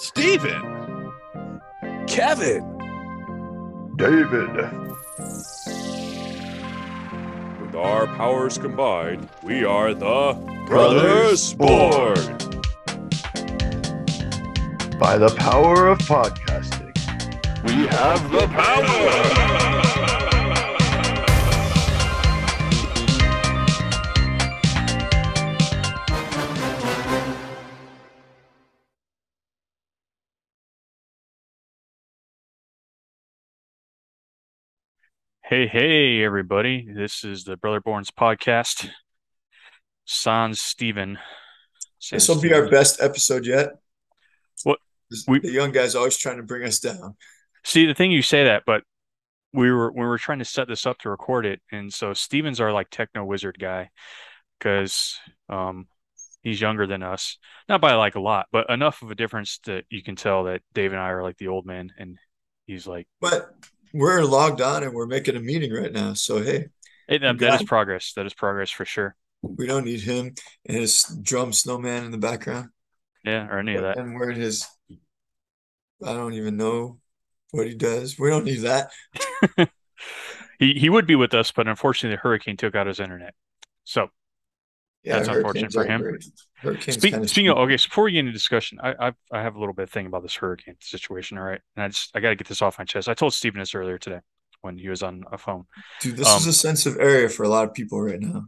Stephen. Kevin. David. With our powers combined, we are the Brothers Born. By the power of podcasting, we have the power. Hey, hey, everybody. This is the Brother Borns podcast. Sans Stephen. Sans This will be our best episode yet. What- the young guy's always trying to bring us down. See, the thing you say that, but we were we were trying to set this up to record it, and so Stephen's our like techno wizard guy because um he's younger than us. Not by like a lot, but enough of a difference that you can tell that Dave and I are like the old man and he's like But we're logged on and we're making a meeting right now. So hey, hey, that, is progress. That is progress for sure. we don't need him and his drum snowman in the background. Yeah, or any of that. And we're his I don't even know what he does. We don't need that. He he would be with us, but unfortunately the hurricane took out his internet. So Yeah, That's unfortunate for him. great. Hurricanes Speak, kind of speaking of, okay, so before we get into discussion, I, I I have a little bit of thing about this hurricane situation, all right? And I just I got to get this off my chest. I told Stephen this earlier today when he was on a phone. dude, this um, is a sensitive area for a lot of people right now.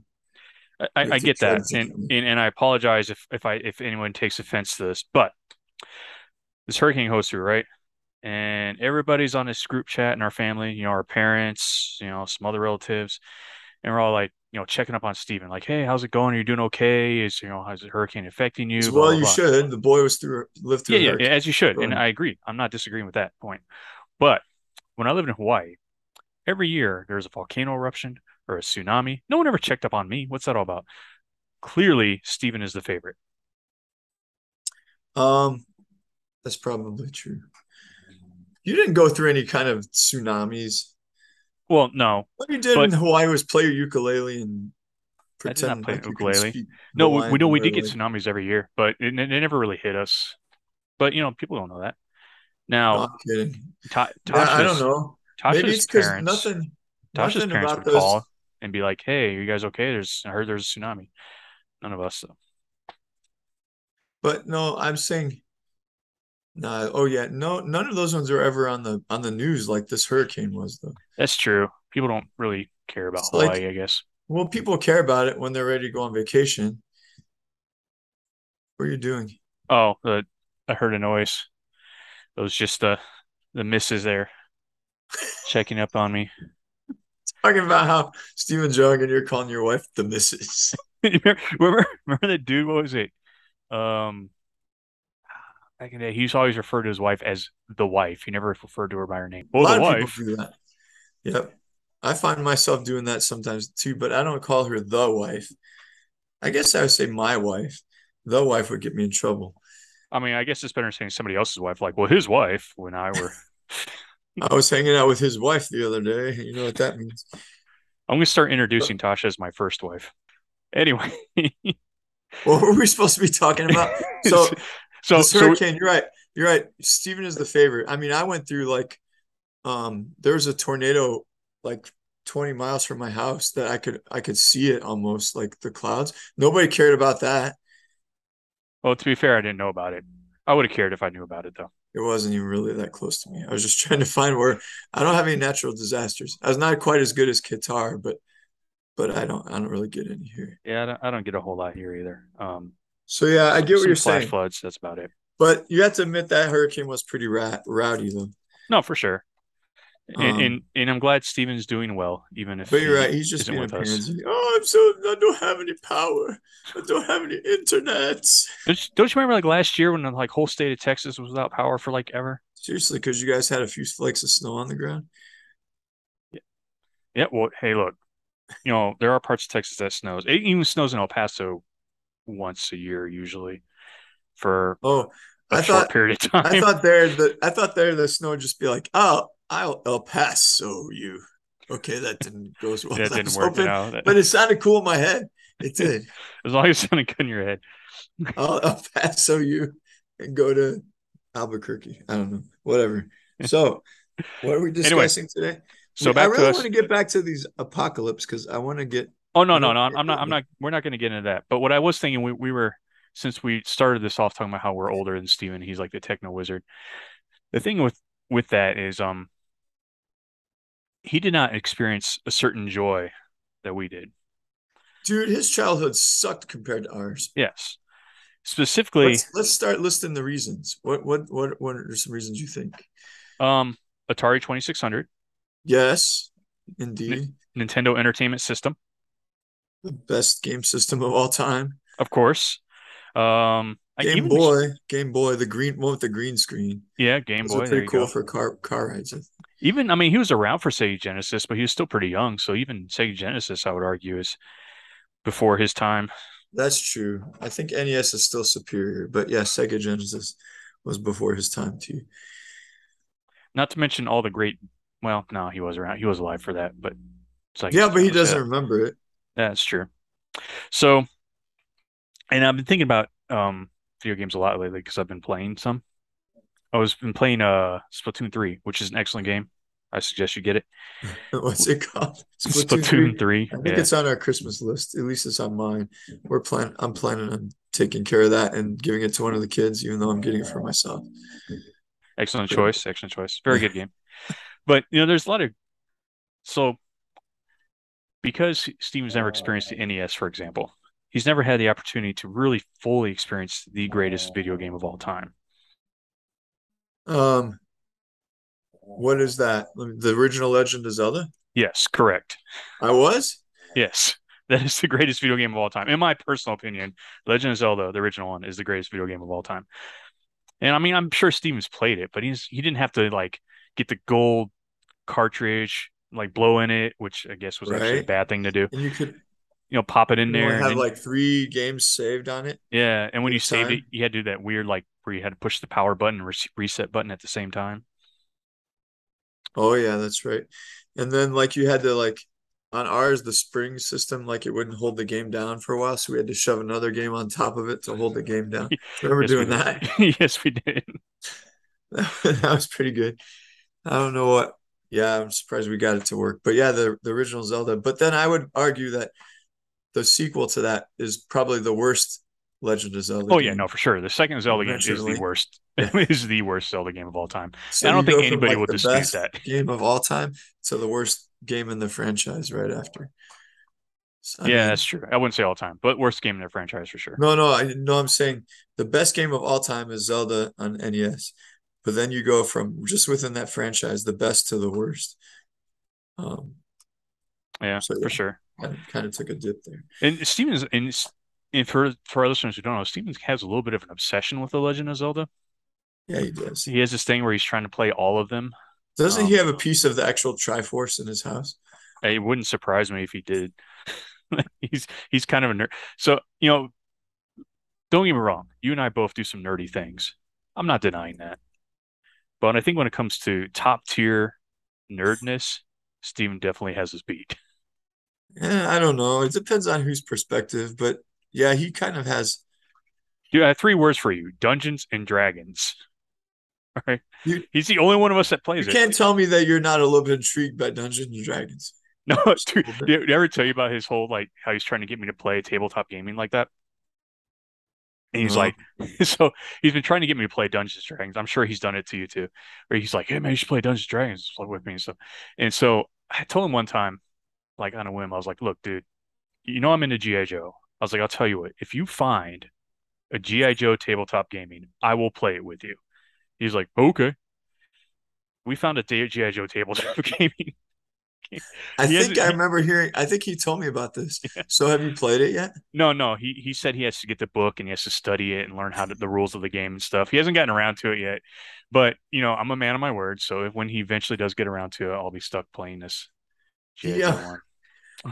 I, I, I get that, and, and and I apologize if if I if anyone takes offense to this, but this hurricane through, right? And everybody's on this group chat in our family, you know, our parents, you know, some other relatives, and we're all like, you know, checking up on Stephen, like, hey, how's it going? Are you doing okay? Is you know, how's the hurricane affecting you? As well, blah, you blah. should. The boy was through lived through Yeah, yeah, as you should. And I agree. I'm not disagreeing with that point. But when I lived in Hawaii, every year there's a volcano eruption or a tsunami. No one ever checked up on me. What's that all about? Clearly, Stephen is the favorite. Um, that's probably true. You didn't go through any kind of tsunamis. Well, no. What you did But- in Hawaii was play your ukulele and I did not pretend play like ukulele. No, we, we know we did get tsunamis every year, but it, it never really hit us. But, you know, people don't know that. Now, I'm kidding. Ta- Yeah, I don't Tasha's, know. Maybe Tasha's it's because parents, nothing, Tasha's nothing parents about would those. call and be like, hey, are you guys okay? There's, I heard there's a tsunami. None of us, though. But no, I'm saying, no. Oh yeah, no, none of those ones are ever on the on the news like this hurricane was though. That's true. People don't really care about It's like- Hawaii, I guess. Well, people care about it when they're ready to go on vacation. What are you doing? Oh, the I heard a noise. It was just the the missus there checking up on me. Talking about how Stephen Jung and you're calling your wife the missus. remember, remember, remember that dude? What was it? Um, back in the day, he used to always refer to his wife as the wife. He never referred to her by her name. A Well, lot the of wife. people do that. Yep. I find myself doing that sometimes too, but I don't call her the wife. I guess I would say my wife. The wife would get me in trouble. I mean, I guess it's better saying somebody else's wife. Like, well, his wife when I were. I was hanging out with his wife the other day. You know what that means. I'm gonna start introducing uh, Tasha as my first wife. Anyway, What were we supposed to be talking about? So so so hurricane, you're right. You're right. Stephen is the favorite. I mean, I went through like um there was a tornado like 20 miles from my house that I could I could see it almost like the clouds. Nobody cared about that. well, to be fair, I didn't know about it. I would have cared if I knew about it, though. It wasn't even really that close to me. I was just trying to find where I don't have any natural disasters. I was not quite as good as Qatar, but but I don't I don't really get any here. Yeah, I don't, I don't get a whole lot here either. Um, So yeah, I get what some you're flash saying. floods. That's about it. But you have to admit that hurricane was pretty rat rowdy though. No, for sure. And, Um, and and I'm glad Stephen's doing well, even if But you're he right. He's just being with us. Oh, I'm so I don't have any power. I don't have any internet. Don't you, don't you remember like last year when the like whole state of Texas was without power for like ever? Seriously, because you guys had a few flakes of snow on the ground. Yeah. Yeah. Well, hey, look, you know there are parts of Texas that snows. It even snows in El Paso once a year usually for Oh, a I thought period of time. I thought there the I thought there the snow would just be like, oh, I'll El Paso you. Okay, that didn't go as well that didn't work hoping, out. That- but it sounded cool in my head. It did. as long as it sounded good in your head. I'll El Paso you and go to Albuquerque. I don't know. Whatever. So, what are we discussing today? So I really want to get back to these apocalypse because I want to get Oh no, no, no. I'm not. I'm not. We're not going to get into that. But what I was thinking, we we were since we started this off talking about how we're older than Stephen, he's like the techno wizard. The thing with with that is, um, he did not experience a certain joy that we did. dude. His childhood sucked compared to ours. Yes, specifically, Let's let's start listing the reasons. What what what what are some reasons you think? um, Atari 2600, Yes, indeed, Nintendo Entertainment System, the best game system of all time. of course. Um, Game Boy, Game Boy, the green one with the green screen. yeah, Game Those Boy. pretty cool go. for car car rides. Even, I mean, he was around for Sega Genesis, but he was still pretty young. So even Sega Genesis, I would argue, is before his time. That's true. I think NES is still superior, but yeah, Sega Genesis was before his time too. Not to mention all the great. Well, no, he was around. He was alive for that, but it's like Yeah, but he doesn't yeah, remember it. That's true. So, and I've been thinking about um video games a lot lately because I've been playing some. I was been playing uh Splatoon 3, which is an excellent game. I suggest you get it. What's it called? Splatoon 3. I think Yeah. it's on our Christmas list. At least it's on mine. We're plan. I'm planning on taking care of that and giving it to one of the kids, even though I'm getting it for myself. Excellent choice. Excellent choice. Very good game. But you know, there's a lot of so because Stephen's never experienced the NES, for example, he's never had the opportunity to really fully experience the greatest video game of all time. Um, what is that? The original Legend of Zelda? Yes, correct. I was. Yes. That is the greatest video game of all time. In my personal opinion, Legend of Zelda, the original one, is the greatest video game of all time. And I mean, I'm sure Stephen's played it, but he's he didn't have to like get the gold cartridge, like blow in it, which I guess was actually a bad thing to do. And you could You know, pop it in there. only and have like three games saved on it. yeah, and when you saved it, you had to do that weird like where you had to push the power button and re- reset button at the same time. Oh yeah, that's right. And then like you had to like on ours the spring system like it wouldn't hold the game down for a while, so we had to shove another game on top of it to hold the game down. Remember Yes, doing that? yes, we did. that was pretty good. I don't know what. Yeah, I'm surprised we got it to work. But yeah, the the original Zelda. But then I would argue that the sequel to that is probably the worst Legend of Zelda. Oh yeah, no, for sure. The second Zelda game is the Eventually. worst. is the worst Zelda game of all time. So I don't think anybody like, would the dispute best that. game of all time to the worst game in the franchise right after. So, yeah, mean, that's true. I wouldn't say all time, but worst game in their franchise for sure. no, no, I no, I'm saying the best game of all time is Zelda on NES. But then you go from just within that franchise, the best to the worst. Um, Yeah, So, for sure. kind of, kind of took a dip there. And Stephen's, and, and for for our listeners who don't know, Stephen's has a little bit of an obsession with the Legend of Zelda. Yeah, he does. He has this thing where he's trying to play all of them. Doesn't Um, he have a piece of the actual Triforce in his house? It wouldn't surprise me if he did. he's he's kind of a nerd. So you know, don't get me wrong. You and I both do some nerdy things. I'm not denying that. But I think when it comes to top tier nerdness, Stephen definitely has his beat. Yeah, I don't know. It depends on whose perspective, but yeah, he kind of has. Dude, I have three words for you: Dungeons and Dragons. All right, You- he's the only one of us that You plays it. can't tell me that you're not a little bit intrigued by Dungeons and Dragons. No, dude, did, did I ever tell you about his whole like how he's trying to get me to play tabletop gaming like that? And he's No. like, so he's been trying to get me to play Dungeons and Dragons. I'm sure he's done it to you too. Where he's like, hey man, you should play Dungeons and Dragons with me and stuff. And so I told him one time, like on a whim, I was like, look, dude, you know I'm into G.I. Joe. I was like, I'll tell you what, if you find a G.I. Joe tabletop gaming, I will play it with you. He's like, okay. We found a G.I. Joe tabletop gaming. I He think I remember hearing. I think he told me about this. So have you played it yet? No, no, he he said he has to get the book and he has to study it and learn how to the rules of the game and stuff. He hasn't gotten around to it yet, but you know, I'm a man of my word. So if, when he eventually does get around to it, I'll be stuck playing this. Yeah.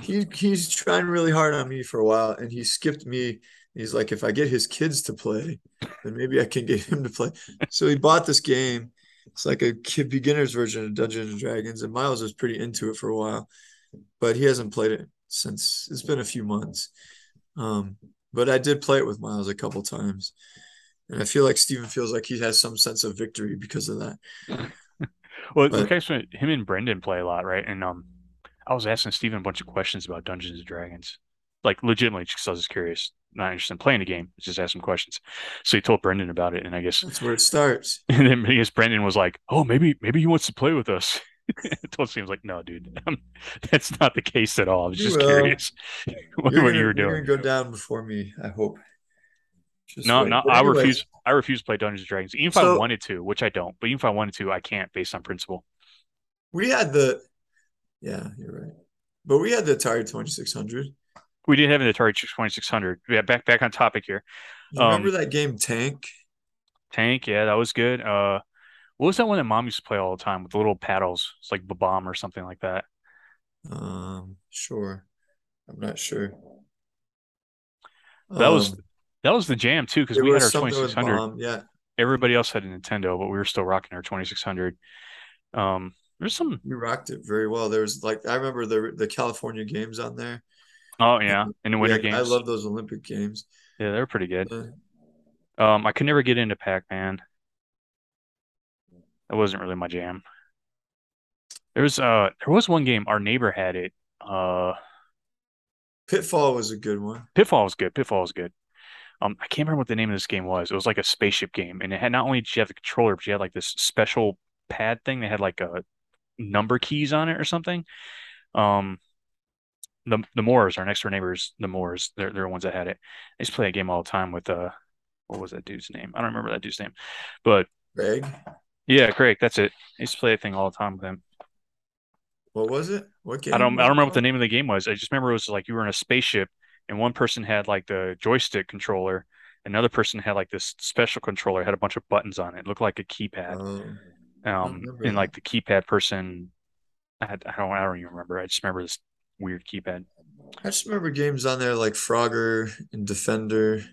He he's trying really hard on me for a while, and he skipped me. He's like, if I get his kids to play, then maybe I can get him to play. So he bought this game. It's like a kid beginner's version of Dungeons and Dragons, and Miles was pretty into it for a while, but he hasn't played it since. It's been a few months. Um, but I did play it with Miles a couple times, And I feel like Stephen feels like he has some sense of victory because of that. Well, But- okay, so him and Brendan play a lot, right? And um, I was asking Stephen a bunch of questions about Dungeons and Dragons, like legitimately, just 'cause I was just curious, not interested in playing the game, just ask some questions. So he told Brendan about it, and I guess, That's where it starts. and then I guess Brendan was like, "Oh, maybe, maybe he wants to play with us." Told Stephen like, "No, dude, um, that's not the case at all. I was just Well, curious what, You're gonna, you were you're doing." gonna go down before me, I hope. Just No, wait. no, I anyways, refuse. I refuse to play Dungeons and Dragons, even if I wanted to, which I don't. But even if I wanted to, I can't based on principle. We had the, yeah, you're right. But we had the Atari 2600. We did have an Atari 2600. Yeah, back back on topic here. You remember Um, that game Tank? Tank, yeah, that was good. Uh, what was that one that mom used to play all the time with the little paddles? It's like Bomb or something like that. Um, sure. I'm not sure. That was Um, that was the jam too, because we had our 2600. Bomb, Yeah, Everybody else had a Nintendo, but we were still rocking our 2600. Um, there's some. we rocked it very well. There was like I remember the the California games on there. Oh yeah, in the winter Yeah, games. I love those Olympic games. Yeah, they were pretty good. Uh, Um, I could never get into Pac-Man. That wasn't really my jam. There was uh there was one game our neighbor had it. Uh Pitfall was a good one. Pitfall was good. Pitfall was good. Um I can't remember what the name of this game was. It was like a spaceship game and it had not only did you have the controller, but you had like this special pad thing that had like a number keys on it or something. Um the the Moors, our next door neighbors, the Moors, they're they're the ones that had it. I used to play a game all the time with uh what was that dude's name? I don't remember that dude's name. But Greg, Yeah, Craig, that's it. I used to play that thing all the time with him. what was it? What game? I don't I don't remember what the name of the game was. I just remember it was like you were in a spaceship and one person had like the joystick controller, another person had like this special controller, had a bunch of buttons on it. It looked like a keypad. Oh, Um and like the keypad person I, I don't I don't even remember. I just remember this weird keypad. I just remember games on there like Frogger and Defender,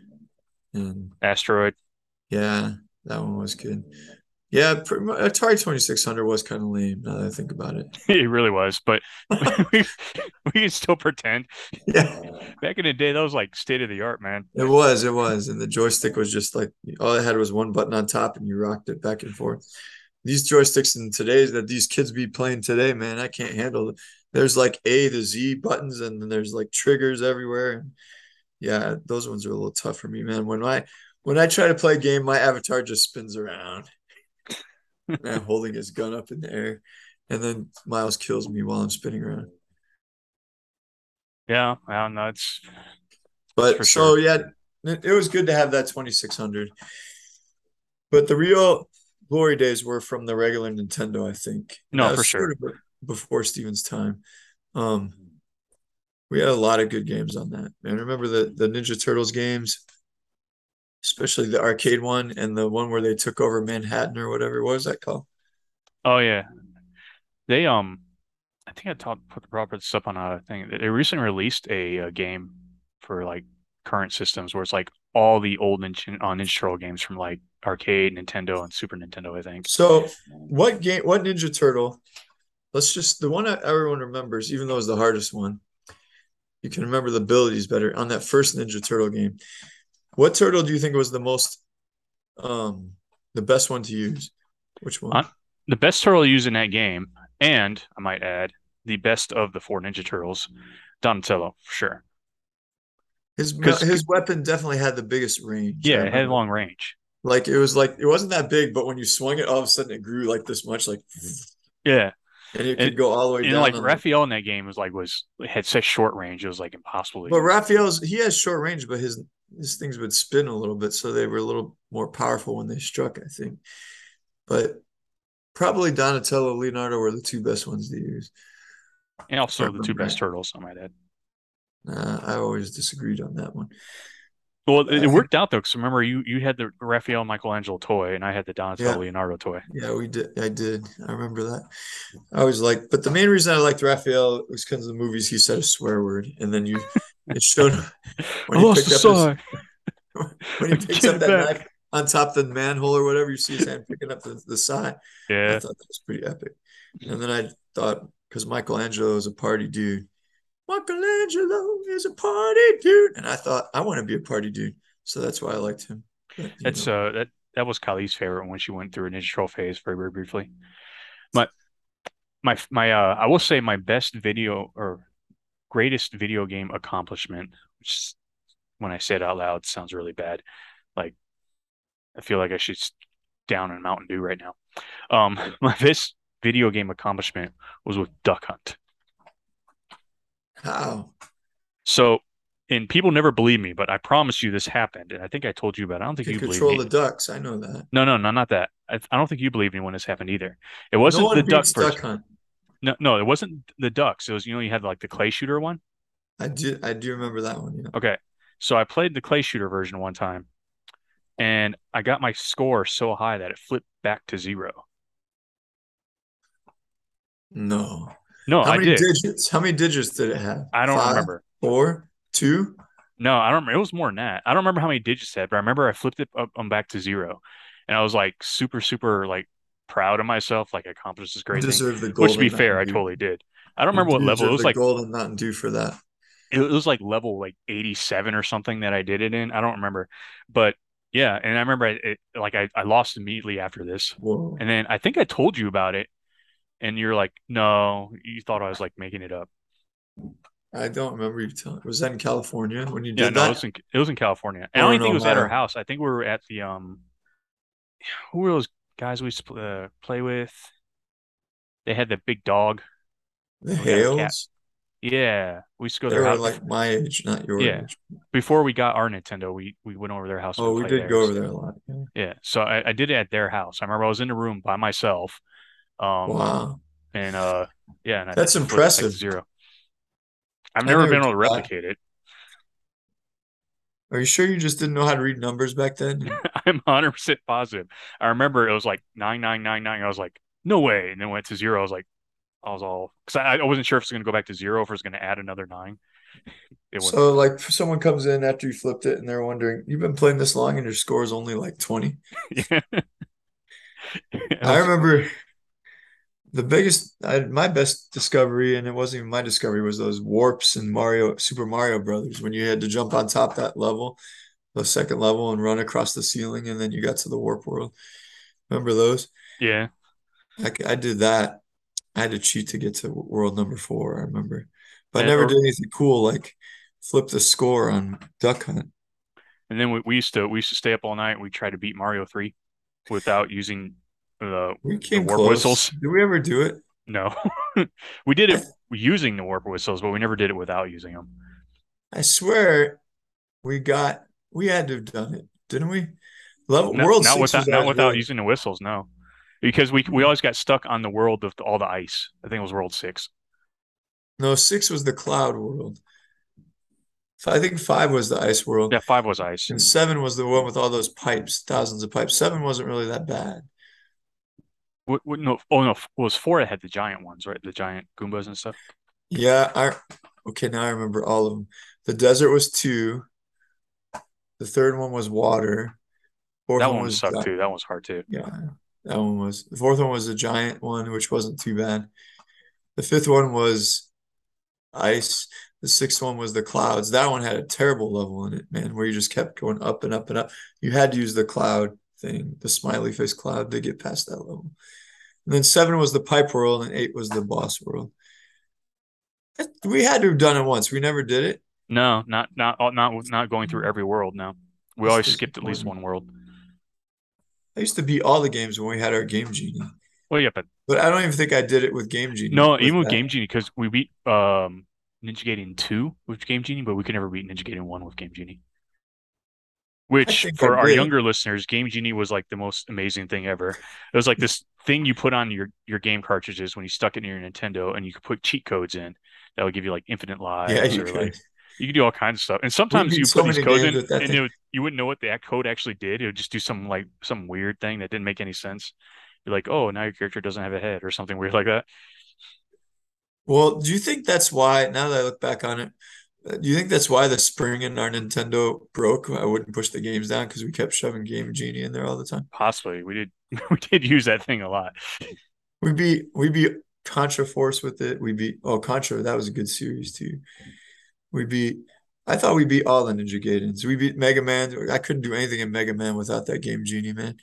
and Asteroid. yeah, that one was good. Yeah, much, Atari 2600 was kind of lame now that I think about it. it really was, but we, we can still pretend. Yeah, Back in the day, that was like state of the art, man. it was, it was. And the joystick was just like all it had was one button on top and you rocked it back and forth. These joysticks in today's that these kids be playing today, man, I can't handle it. There's like A to Z buttons and then there's like triggers everywhere. And yeah, those ones are a little tough for me, man. When I when I try to play a game, my avatar just spins around. and holding his gun up in the air. And then Miles kills me while I'm spinning around. Yeah, I don't know. It's But so sure. yeah, it, it was good to have that 2600. But the real glory days were from the regular Nintendo, I think. No, That for sure. before Stephen's time. Um, we had a lot of good games on that. Man, remember the the Ninja Turtles games, especially the arcade one and the one where they took over Manhattan or whatever. What was that called? Oh yeah, they um, I think I talked put the proper stuff on a thing. They recently released a, a game for like current systems where it's like all the old Ninja, uh, Ninja Turtle games from like arcade, Nintendo, and Super Nintendo. I think. So, what game? What Ninja Turtle? Let's just the one that everyone remembers, even though it's the hardest one. You can remember the abilities better on that first Ninja Turtle game. What turtle do you think was the most, um, the best one to use? Which one? On- The best turtle used in that game, and I might add, the best of the four Ninja Turtles, Donatello, for sure. His his weapon definitely had the biggest range. Yeah, it had long range. Like it was like it wasn't that big, but when you swung it, all of a sudden it grew like this much, like, Yeah, and it could And- go all the way down. and down. like Raphael in that game was like was had such short range, it was like impossible to But. Raphael's he has short range, but his his things would spin a little bit, so they were a little more powerful when they struck, I think. But probably Donatello, and Leonardo were the two best ones to use. And also the two best turtles, I might add. Uh, I always disagreed on that one. Well, it, it worked out though, because remember you you had the Raphael Michelangelo toy, and I had the Donatello Yeah. Leonardo toy. Yeah, we did. I did. I remember that. I was like, but the main reason I liked Raphael was because of the movies he said a swear word, and then you it showed when he picked up his, when he picks up that back. knife on top of the manhole or whatever, you see his hand picking up the, the side. Yeah, I thought that was pretty epic. And then I thought, because Michelangelo is a party dude, Michelangelo is a party dude. And I thought, I want to be a party dude. So that's why I liked him. but, That's know. uh that that was Kylie's favorite when she went through a Ninja Turtle phase very very briefly. My my my uh I will say my best video or greatest video game accomplishment, which when I say it out loud sounds really bad. Like I feel like I should down in Mountain Dew right now. Um, my best video game accomplishment was with Duck Hunt. How So, and people never believe me, but I promise you this happened, and I think I told you about it. I don't think you you control the ducks. I know that. No, no, no, not that. I, I don't think you believe me when this happened either. It wasn't one the duck duck hunt. No, no, it wasn't the ducks. It was, you know, you had like the clay shooter one. I do I do remember that one. Yeah. Okay. So I played the clay shooter version one time and I got my score so high that it flipped back to zero. No. No, How I many did. digits? How many digits did it have? I don't Five? remember. Four? Two? No, I don't remember. It was more than that. I don't remember how many digits it had, but I remember I flipped it up um, back to zero. And I was like super, super like proud of myself. Like I accomplished this great thing. deserve the Which to be fair, I totally did. I don't remember what level. It was the like golden Mountain Dew for that. it was like level like 87 or something that I did it in. I don't remember. But yeah, and I remember it, it like I, I lost immediately after this. Whoa. And then I think I told you about it, and you're like, no, you thought I was like making it up. I don't remember you telling. Was that in California when you Yeah, did no, that? it was in it was in California. I don't in think it was at our house. I think we were at the um who were those guys we used to uh, play with? They had the big dog. The We got a cat. Hales? Yeah, we used to go They their were house like my age, not your Yeah. age. before we got our Nintendo. We we went over their house. Oh, we did go over there a lot. Yeah. Yeah, so I, I did it at their house. I remember I was in the room by myself. Um, Wow. and uh, yeah, and That's flipped it back to impressive. Zero. I've never never been able to that. replicate it. Are you sure you just didn't know how to read numbers back then? I'm 100% positive. I remember it was like 9999. I was like, no way. And then went to zero. I was like, I was all, because I, I wasn't sure if it's going to go back to zero, if it was going to add another nine. It was So, like, someone comes in after you flipped it and they're wondering, you've been playing this long and your score is only like 20. yeah. I remember the biggest, I, my best discovery, and it wasn't even my discovery, was those warps in Mario, Super Mario Brothers, when you had to jump on top that level, the second level, and run across the ceiling, and then you got to the warp world. Remember those? Yeah. I, I did that. I had to cheat to get to world number four, I remember. But I never or- did anything cool like flip the score on Duck Hunt. And then we, we used to we used to stay up all night. and We tried to beat Mario 3 without using the We came warp close. whistles. Did we ever do it? no. we did it using the warp whistles, but we never did it without using them. I swear we got we had to have done it, didn't we? Level Not, World not Six without not without using the whistles, no. Because we we always got stuck on the world of all the ice. I think it was world six. No, six was the cloud world. I think five was the ice world. Yeah, five was ice. And seven was the one with all those pipes, thousands of pipes. Seven wasn't really that bad. What, what, no, oh no, it was four that had the giant ones, right? The giant Goombas and stuff. Yeah, I okay, now I remember all of them. The desert was two. The third one was water. Fourth That one one was sucked gi- too. That one was hard too. Yeah, that one was. The fourth one was the giant one, which wasn't too bad. The fifth one was ice. The sixth one was the clouds. That one had a terrible level in it, man, where you just kept going up and up and up. You had to use the cloud thing, the smiley face cloud, to get past that level. And then seven was the pipe world, and eight was the boss world. We had to have done it once. We never did it. No, not not not not going through every world. No, we That's always skipped at least one world. I used to beat all the games when we had our Game Genie, Well, yeah, but but I don't even think I did it with Game Genie. no, with even with that. Game Genie because we beat um Ninja Gaiden two with Game Genie, but we could never beat Ninja Gaiden one with Game Genie. Which, for our younger listeners, Game Genie was like the most amazing thing ever. It was like this thing you put on your your game cartridges when you stuck it in your Nintendo, and you could put cheat codes in that would give you like infinite lives Yeah, you or could. like you could do all kinds of stuff. And sometimes you so put these codes in, and it would, you wouldn't know what that code actually did. It would just do some like some weird thing that didn't make any sense. You're like, oh, now your character doesn't have a head or something weird like that. Well, do you think that's why, now that I look back on it, do you think that's why the spring in our Nintendo broke? I wouldn't push the games down because we kept shoving Game Genie in there all the time. Possibly, we did we did use that thing a lot. We beat we beat Contra Force with it. We beat oh Contra, that was a good series too. We beat I thought we beat all the Ninja Gaidens. We beat Mega Man. I couldn't do anything in Mega Man without that Game Genie, man.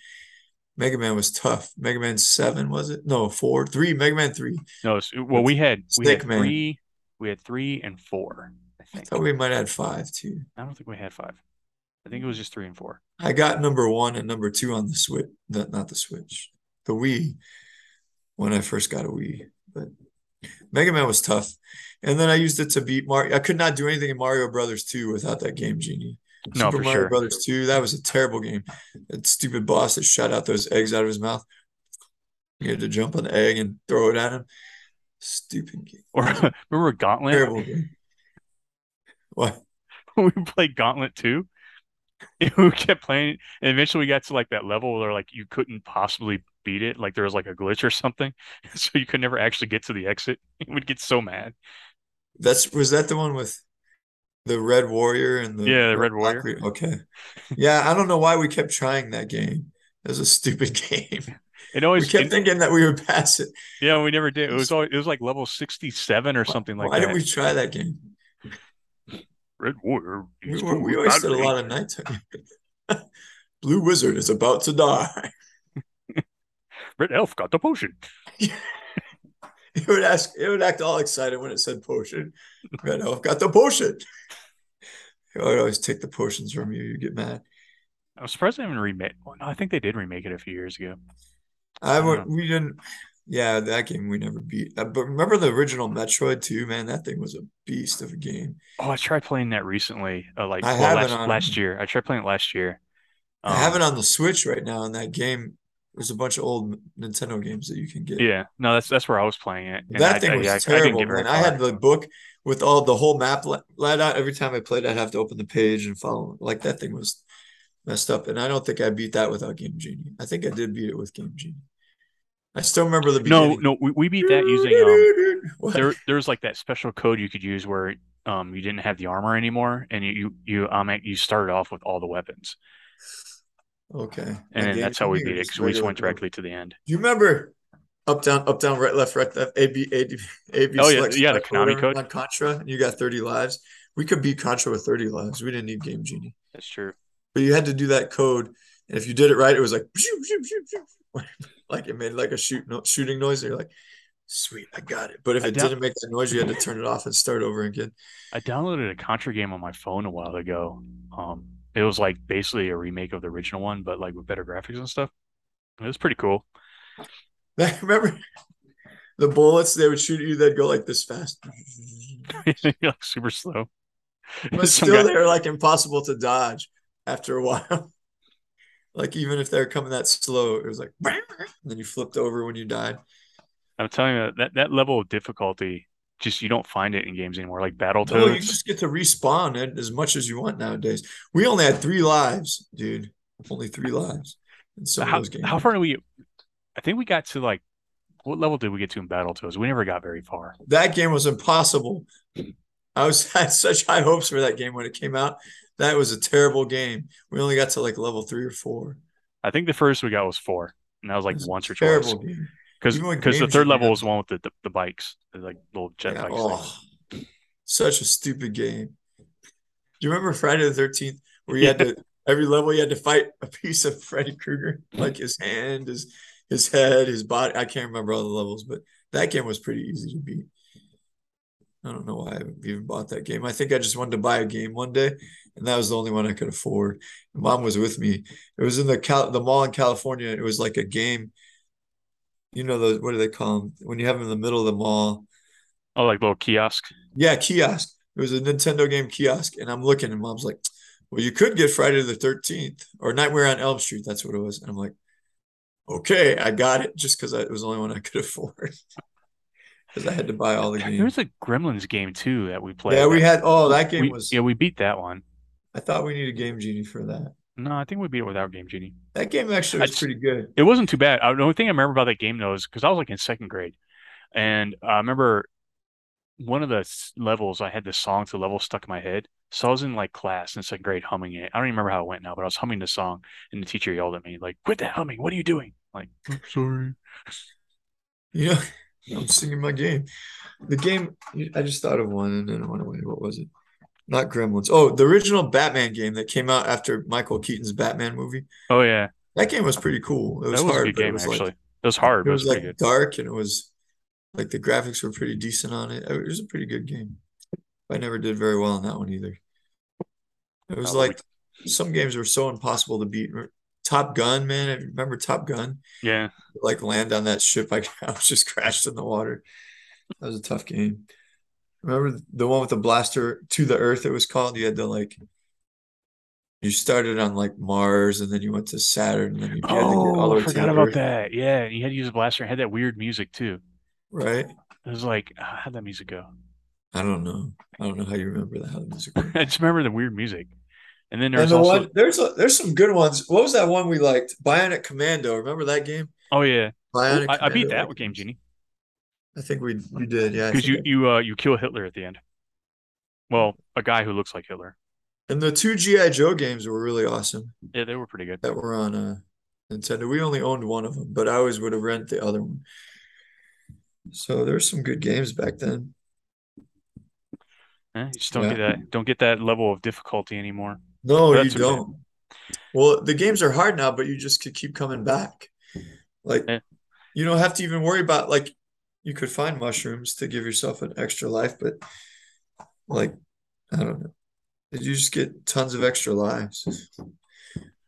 Mega Man was tough. Mega Man seven was it? No, four, three. Mega Man three. No, well, we had we Snake had Man. three, we had three and four. I thought we might have had five too. I don't think we had five. I think it was just three and four. I got number one and number two on the Switch. Not, not the Switch, the Wii. When I first got a Wii, but Mega Man was tough. And then I used it to beat Mario. I could not do anything in Mario Brothers 2 without that Game Genie. No, Super for Mario sure. Brothers 2, that was a terrible game. That stupid boss that shot out those eggs out of his mouth. You had to jump on the egg and throw it at him. Stupid game. Or remember Gauntlet? Terrible game. What? we played Gauntlet too. we kept playing, and eventually we got to like that level where like you couldn't possibly beat it. Like there was like a glitch or something, so you could never actually get to the exit. You would get so mad. That's was that the one with the Red Warrior and the Yeah, the Red Warrior. Okay. Yeah, I don't know why we kept trying that game. It was a stupid game. It We always, kept it- thinking that we would pass it. yeah, we never did. It was always, it was like level sixty-seven or something like Why that. didn't we try that game? Red Warrior. Were- we always did a lot of nighttime. Blue Wizard is about to die. Red Elf got the potion. It would ask. It would act all excited when it said potion. Red Elf got the potion. I would always take the potions from you. You get mad. I'm surprised they haven't remade. Well, no, I think they did remake it a few years ago. I would. We didn't. Yeah, that game we never beat. Uh, But remember the original Metroid too, man. That thing was a beast of a game. Oh, I tried playing that recently. Uh, like I well, have it last on- last year. I tried playing it last year. I have Um, it on the Switch right now, and that game. There's a bunch of old Nintendo games that you can get. Yeah, no, that's that's where I was playing it. and That I- thing I- was I- I terrible, get man. I had the book with all the whole map laid out. Every time I played, I'd have to open the page and follow. Like that thing was messed up, and I don't think I beat that without Game Genie. I think I did beat it with Game Genie. I still remember the No, beginning. no, we, we beat that using um. There, there was like that special code you could use where um you didn't have the armor anymore, and you you you um you started off with all the weapons, Okay, and that's how we beat it because we just went directly to the end. Do you remember up down up down right left right left A B A D A B Oh, yeah, yeah, the Konami code. on Contra, and you got thirty lives. We could beat Contra with thirty lives. We didn't need Game Genie. That's true. but you had to do that code, and if you did it right, it was like like it made like a shoot no, shooting noise. You're like, sweet, I got it. But if I it didn't make that noise, you had to turn it off and start over again. I downloaded a Contra game on my phone a while ago. Um, it was like basically a remake of the original one, but like with better graphics and stuff. It was pretty cool. Remember the bullets they would shoot at you? They'd go like this fast, like super slow. but still guy- they were like impossible to dodge after a while. Like even if they're coming that slow, it was like, and then you flipped over when you died. I'm telling you that that level of difficulty, just you don't find it in games anymore. Like No, you just get to respawn it as much as you want nowadays. We only had three lives, dude. Only three lives in some how, of those games. how far do we? I think we got to like what level did we get to in battle Battletoads? We never got very far. That game was impossible. I was had such high hopes for that game when it came out. That was a terrible game. We only got to like level three or four. I think the first we got was four, and that was like was once or twice. terrible game. Because because the third level was one with the, the, the bikes, the, like little jet Yeah, bikes. oh, such a stupid game. Do you remember Friday the Thirteenth, where you had to every level you had to fight a piece of Freddy Krueger, like his hand, his his head, his body. I can't remember all the levels, but that game was pretty easy to beat. I don't know why I even bought that game. I think I just wanted to buy a game one day, and that was the only one I could afford. Mom was with me. It was in the Cal- the mall in California. It was like a game. You know those what do they call them when you have them in the middle of the mall? Oh, like little kiosk. Yeah, kiosk. It was a Nintendo game kiosk, and I'm looking, and Mom's like, "Well, you could get Friday the Thirteenth or Nightmare on Elm Street. That's what it was." And I'm like, "Okay, I got it," just because it was the only one I could afford. Because I had to buy all the games. There games. was a Gremlins game too that we played. Yeah, we had. Oh, that game we- was. yeah, we beat that one. I thought we needed Game Genie for that. No, I think we beat it without Game Genie. That game actually I was just- pretty good. It wasn't too bad. I, the only thing I remember about that game though is because I was like in second grade, and I remember one of the levels I had this song to the level stuck in my head. So I was in like class in second grade humming it. I don't even remember how it went now, but I was humming the song, and the teacher yelled at me like, "Quit that humming! What are you doing?" Like, "I'm sorry. You know, I'm singing my game. The game. I just thought of one, and then it went away. What was it? Not Gremlins. Oh, the original Batman game that came out after Michael Keaton's Batman movie. Oh yeah, That game was pretty cool. It was that was hard, a good but it game was actually. like it was hard, it but it was was like good. dark and it was like the graphics were pretty decent on it. It was a pretty good game. I never did very well on that one either. It was like some games were so impossible to beat. Top Gun, man. I remember Top Gun? Yeah, Like land on that ship, I, I was just crashed in the water. That was a tough game. Remember the one with the blaster to the earth, it was called? You had to like you started on like Mars and then you went to Saturn and then you had to get all the Oh, way I forgot about Earth, that. Yeah, you had to use a blaster. It had that weird music too. right? It was like, ah, how'd that music go? I don't know. I don't know how you remember that how the music. I just remember the weird music. And then And there's the also, one there's a, there's some good ones. What was that one we liked? Bionic Commando. Remember that game? oh yeah, Bionic I, I beat that Game Genie I think we we did, yeah. Because you you uh you kill Hitler at the end. Well, a guy who looks like Hitler. And the two GI Joe games were really awesome Yeah, they were pretty good. that were on uh Nintendo. We only owned one of them, but I always would have rented the other one. So there's some good games back then. Eh, you just don't Yeah. get that don't get that level of difficulty anymore. No, That's you don't. Well, the games are hard now, but you just could keep coming back. Like Yeah. you don't have to even worry about like you could find mushrooms to give yourself an extra life, but like I don't know. You just get tons of extra lives.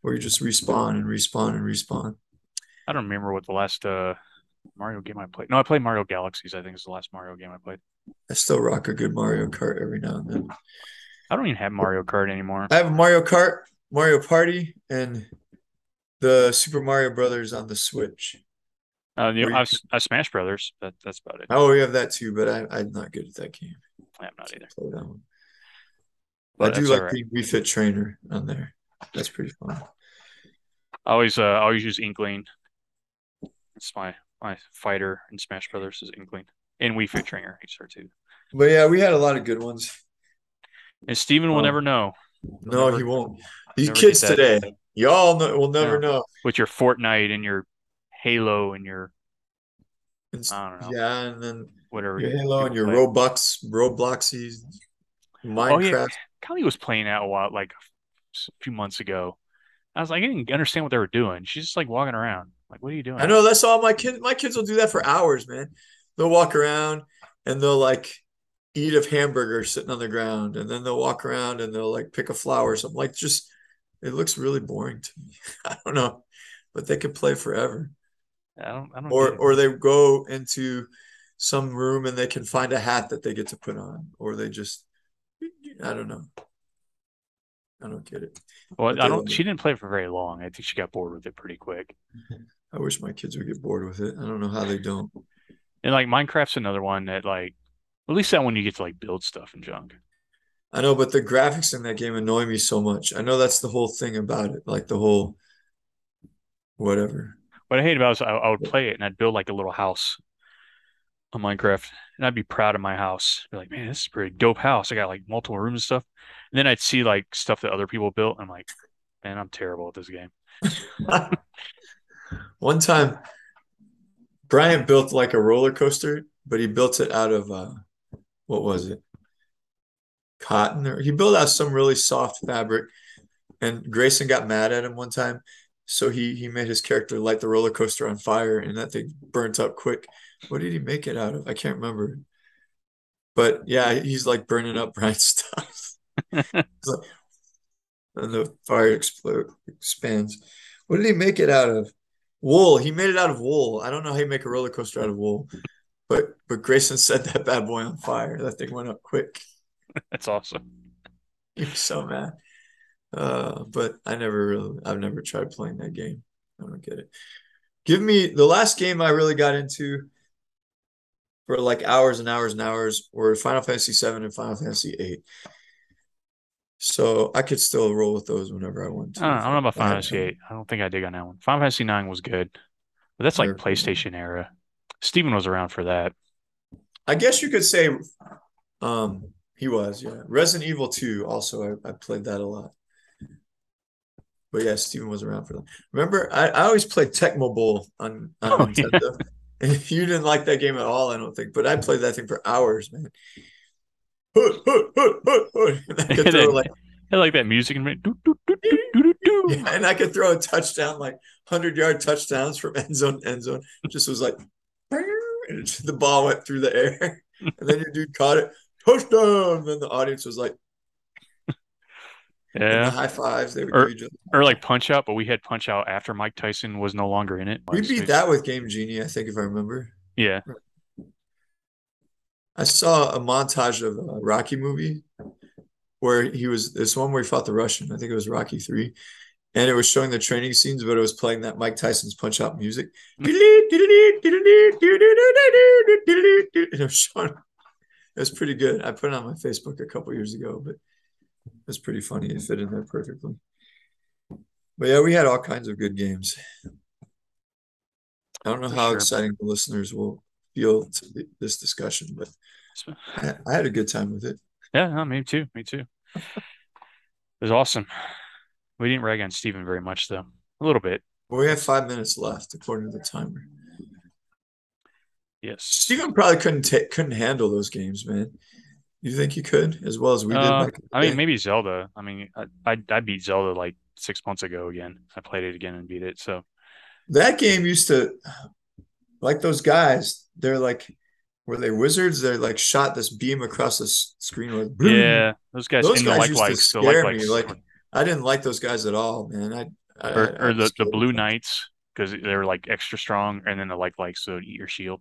Or you just respawn and respawn and respawn. I don't remember what the last uh Mario game I played. No, I played Mario Galaxies. I think is the last Mario game I played. I still rock a good Mario Kart every now and then. I don't even have Mario Kart anymore. I have Mario Kart, Mario Party, and the Super Mario Brothers on the Switch. Uh, you know, I've I Smash Brothers. That that's about it. Oh, we have that too, but I, I'm not good at that game. I'm not either. Play that one. But I do like right. the Wii Fit Trainer on there. That's pretty fun. I always uh I always use Inkling. It's my my fighter in Smash Brothers is Inkling. And Wii Fit Trainer, he's there too. But yeah, we had a lot of good ones. And Stephen will Oh. never know No, never- he won't. These kids today, y'all know, will never Yeah. know. with your Fortnite and your Halo and your And s- I don't know. Yeah, and then whatever. your Halo and your play. Robux, Robloxies, Oh Minecraft. yeah, Kylie was playing out a while like a few months ago. I was like, I didn't understand what they were doing. She's just like walking around. Like, what are you doing? I know that's all my kids. My kids will do that for hours, man. They'll walk around and they'll like eat a hamburger sitting on the ground, and then they'll walk around and they'll like pick a flower or something. Like, just it looks really boring to me. I don't know, but they could play forever. I don't. I don't. Or or they go into some room and they can find a hat that they get to put on, or they just I don't know. I don't get it. well, I don't. She it. didn't play for very long. I think she got bored with it pretty quick. I wish my kids would get bored with it. I don't know how they don't. And like Minecraft's another one that like, at least that one you get to like build stuff and junk. I know, but the graphics in that game annoy me so much. I know that's the whole thing about it, like the whole whatever. What I hate about it is I, I would play it and I'd build like a little house on Minecraft and I'd be proud of my house. Be like, man, this is a pretty dope house. I got like multiple rooms and stuff. And then I'd see like stuff that other people built. And I'm like, man, I'm terrible at this game. One time, Bryant built like a roller coaster, but he built it out of uh, what was it? Cotton, or he built out some really soft fabric. And Grayson got mad at him one time, so he he made his character light the roller coaster on fire, and that thing burnt up quick. What did he make it out of? I can't remember. But yeah, he's like burning up Bryant's stuff. Like- and the fire explode expands. What did he make it out of? Wool. He made it out of wool. I don't know how you make a roller coaster out of wool, but but Grayson set that bad boy on fire. That thing went up quick. That's awesome. He was so mad. Uh, but I never really, I've never tried playing that game. I don't get it. Give me the last game I really got into for like hours and hours and hours were Final Fantasy VII and Final Fantasy VIII. So I could still roll with those whenever I want to. I don't, I don't know about Final Fantasy. VIII. I don't think I dig on that one. Final Fantasy IX was good, but that's like Never played that. PlayStation era. Stephen was around for that. I guess you could say um he was, yeah. Resident Evil 2 also I, I played that a lot. But yeah, Stephen was around for that. Remember, I, I always played Tecmo Bowl on, on Oh, yeah. Nintendo. And you didn't like that game at all, I don't think. But I played that thing for hours, man. And I could throw then- like I like that music and yeah, and I could throw a touchdown, like hundred yard touchdowns from end zone to end zone. Just was like, and the ball went through the air, and then your dude caught it, touchdown. And then the audience was like, Yeah. high fives. They would Or- give each other. Or like Punch Out, but we had Punch Out after Mike Tyson was no longer in it. We beat that with Game Genie, I think, if I remember. Yeah. I saw a montage of a Rocky movie where he was this one where he fought the Russian. I think it was Rocky Three, and it was showing the training scenes, but it was playing that Mike Tyson's Punch Out music. And it was showing. It was pretty good. I put it on my Facebook a couple years ago, but it was pretty funny. It fit in there perfectly. But yeah, we had all kinds of good games. I don't know For how sure. exciting the listeners will feel to th- this discussion, but I, I had a good time with it. Yeah, no, me too. Me too. It was awesome. We didn't rag on Stephen very much though. A little bit. Well, we have five minutes left according to the timer. Yes. Stephen probably couldn't take couldn't handle those games, man. You think you could as well as we did? Uh, in I mean, day? maybe Zelda. I mean, I, I I beat Zelda like six months ago again. I played it again and beat it. So that game used to like those guys. They're like, were they wizards? They're like shot this beam across the screen with boom. yeah, those guys Those the guys used to the scare like me, like, I didn't like those guys at all, man. I, I or, I- or the the blue knights because they were like extra strong, and then the Like Likes so eat your shield.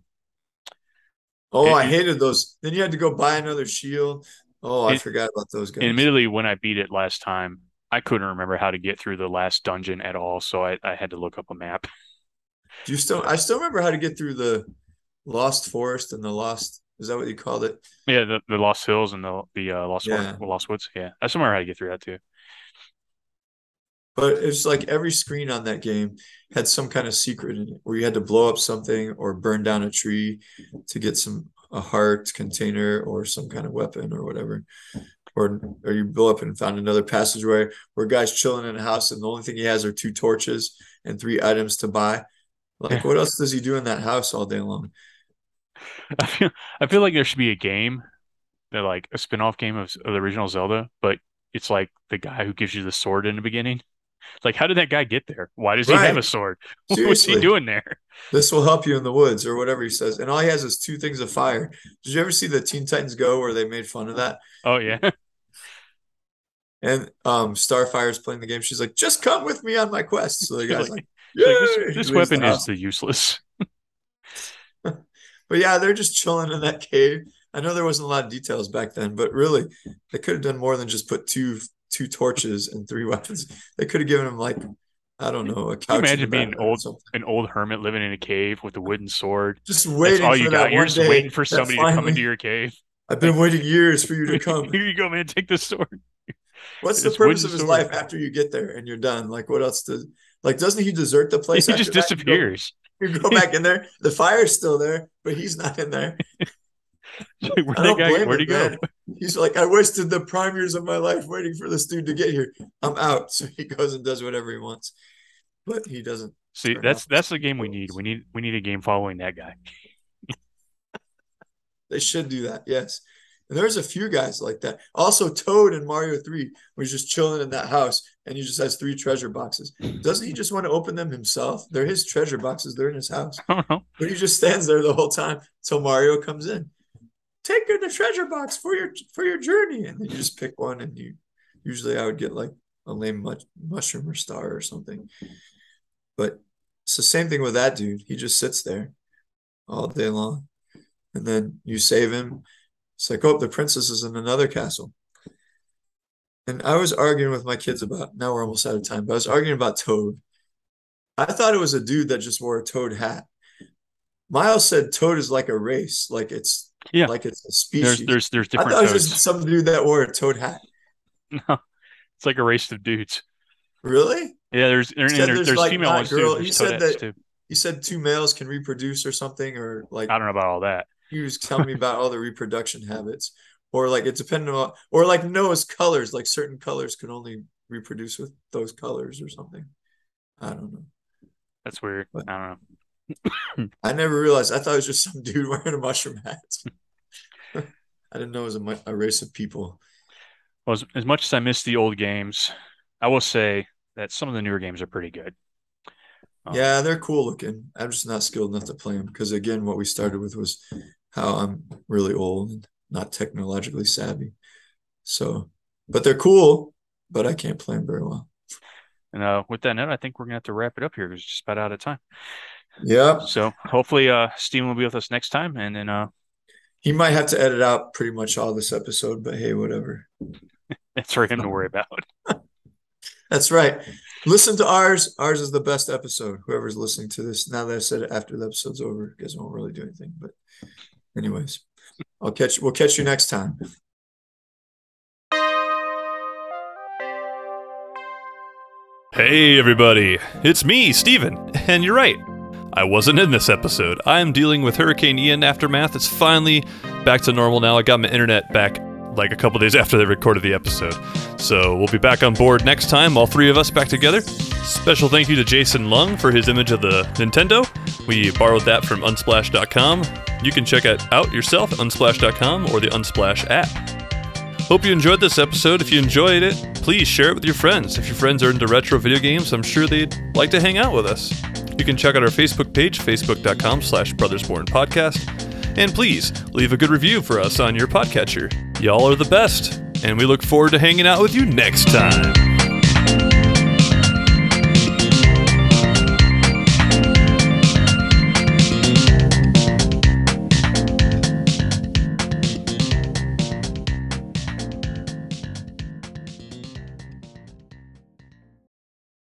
Oh, I hated those. Then you had to go buy another shield. Oh, I It- forgot about those guys. And admittedly, when I beat it last time, I couldn't remember how to get through the last dungeon at all, so I, I had to look up a map. Do you still? I still remember how to get through the Lost Forest and the Lost. Is that what you called it? Yeah, the, the Lost Hills and the the uh, Lost Yeah. Lost Woods. Yeah, I still remember how to get through that too. But it's like every screen on that game had some kind of secret in it, where you had to blow up something or burn down a tree to get some a heart container or some kind of weapon or whatever. Or or you blow up and found another passageway where a guy's chilling in a house and the only thing he has are two torches and three items to buy. Like what else does he do in that house all day long? I feel I feel like there should be a game, that like a spin-off game of, of the original Zelda, but it's like the guy who gives you the sword in the beginning. It's like, how did that guy get there? Why does he have a sword? What's he doing there? This will help you in the woods or whatever he says. And all he has is two things of fire. Did you ever see the Teen Titans Go where they made fun of that? Oh yeah, And um Starfire's playing the game. She's like, just come with me on my quest. So the guy's like- like, like, this, this the weapon is the useless. But yeah, they're just chilling in that cave. I know there wasn't a lot of details back then, but really, they could have done more than just put two two torches and three weapons. They could have given him like, I don't know, a couch. in imagine being or old- An old hermit living in a cave with a wooden sword. Just That's waiting all for you that got. You're just day waiting for somebody to come into your cave. I've been waiting years for you to come. Here you go, man. Take this sword. What's the purpose of his sword. life after you get there and you're done? Like, what else does like? Doesn't he desert the place? he after just that? You go- disappears. You go, back in there. The fire's still there, but he's not in there. Like, where'd I that don't guy? Where'd he go? He's like, I wasted the prime years of my life waiting for this dude to get here. I'm out. So he goes and does whatever he wants, but he doesn't. See, that's that's the game we need. We need we need a game following that guy. They should do that. Yes. And there's a few guys like that. Also, Toad in Mario 3 was just chilling in that house and he just has three treasure boxes. Doesn't he just want to open them himself? They're his treasure boxes. They're in his house. I don't know. But he just stands there the whole time until Mario comes in. Take the treasure box for your for your journey. And then you just pick one and you usually I would get like a lame mush, mushroom or star or something. But it's the same thing with that dude. He just sits there all day long. And then you save him. It's like, oh, the princess is in another castle. And I was arguing with my kids about, now we're almost out of time, but I was arguing about Toad. I thought it was a dude that just wore a Toad hat. Miles said Toad is like a race, like it's Yeah. like it's a There's species. there's there's I different I thought it was toads. just some dude that wore a Toad hat. No, it's like a race of dudes. Really? Yeah, there's there, there's, there's, there's like, female ones girl- too. he There's said that- too. He said two males can reproduce or something, or like I don't know about all that. he was telling me about all the reproduction habits, or like it depended on, or like Noah's colors, like certain colors could only reproduce with those colors or something. I don't know. That's weird. What? I don't know. I never realized. I thought it was just some dude wearing a mushroom hat. I didn't know it was a, a race of people. Well, as, as much as I miss the old games, I will say that some of the newer games are pretty good. Um, Yeah, they're cool looking. I'm just not skilled enough to play them because again, what we started with was how I'm really old and not technologically savvy. So, but they're cool, but I can't play them very well. And uh, with that note, I think we're gonna have to wrap it up here because it's just about out of time. Yep. So hopefully, uh, Stephen will be with us next time, and then uh, He might have to edit out pretty much all this episode, but hey, whatever. that's for him to worry about. That's right. Listen to ours. Ours is the best episode. Whoever's listening to this, now that I said it after the episode's over, you guys won't really do anything. But anyways, I'll catch we'll catch you next time. Hey, everybody. It's me, Stephen. And you're right. I wasn't in this episode. I am dealing with Hurricane Ian aftermath. It's finally back to normal now. I got my internet back like a couple days after they recorded the episode. So we'll be back on board next time, all three of us back together. Special thank you to Jason Lung for his image of the Nintendo. We borrowed that from unsplash.com. You can check it out yourself at unsplash.com or the Unsplash app. Hope you enjoyed this episode. If you enjoyed it, please share it with your friends. If your friends are into retro video games, I'm sure they'd like to hang out with us. You can check out our Facebook page, facebook.com slash brothersborn podcast. And please leave a good review for us on your podcatcher. Y'all are the best, and we look forward to hanging out with you next time.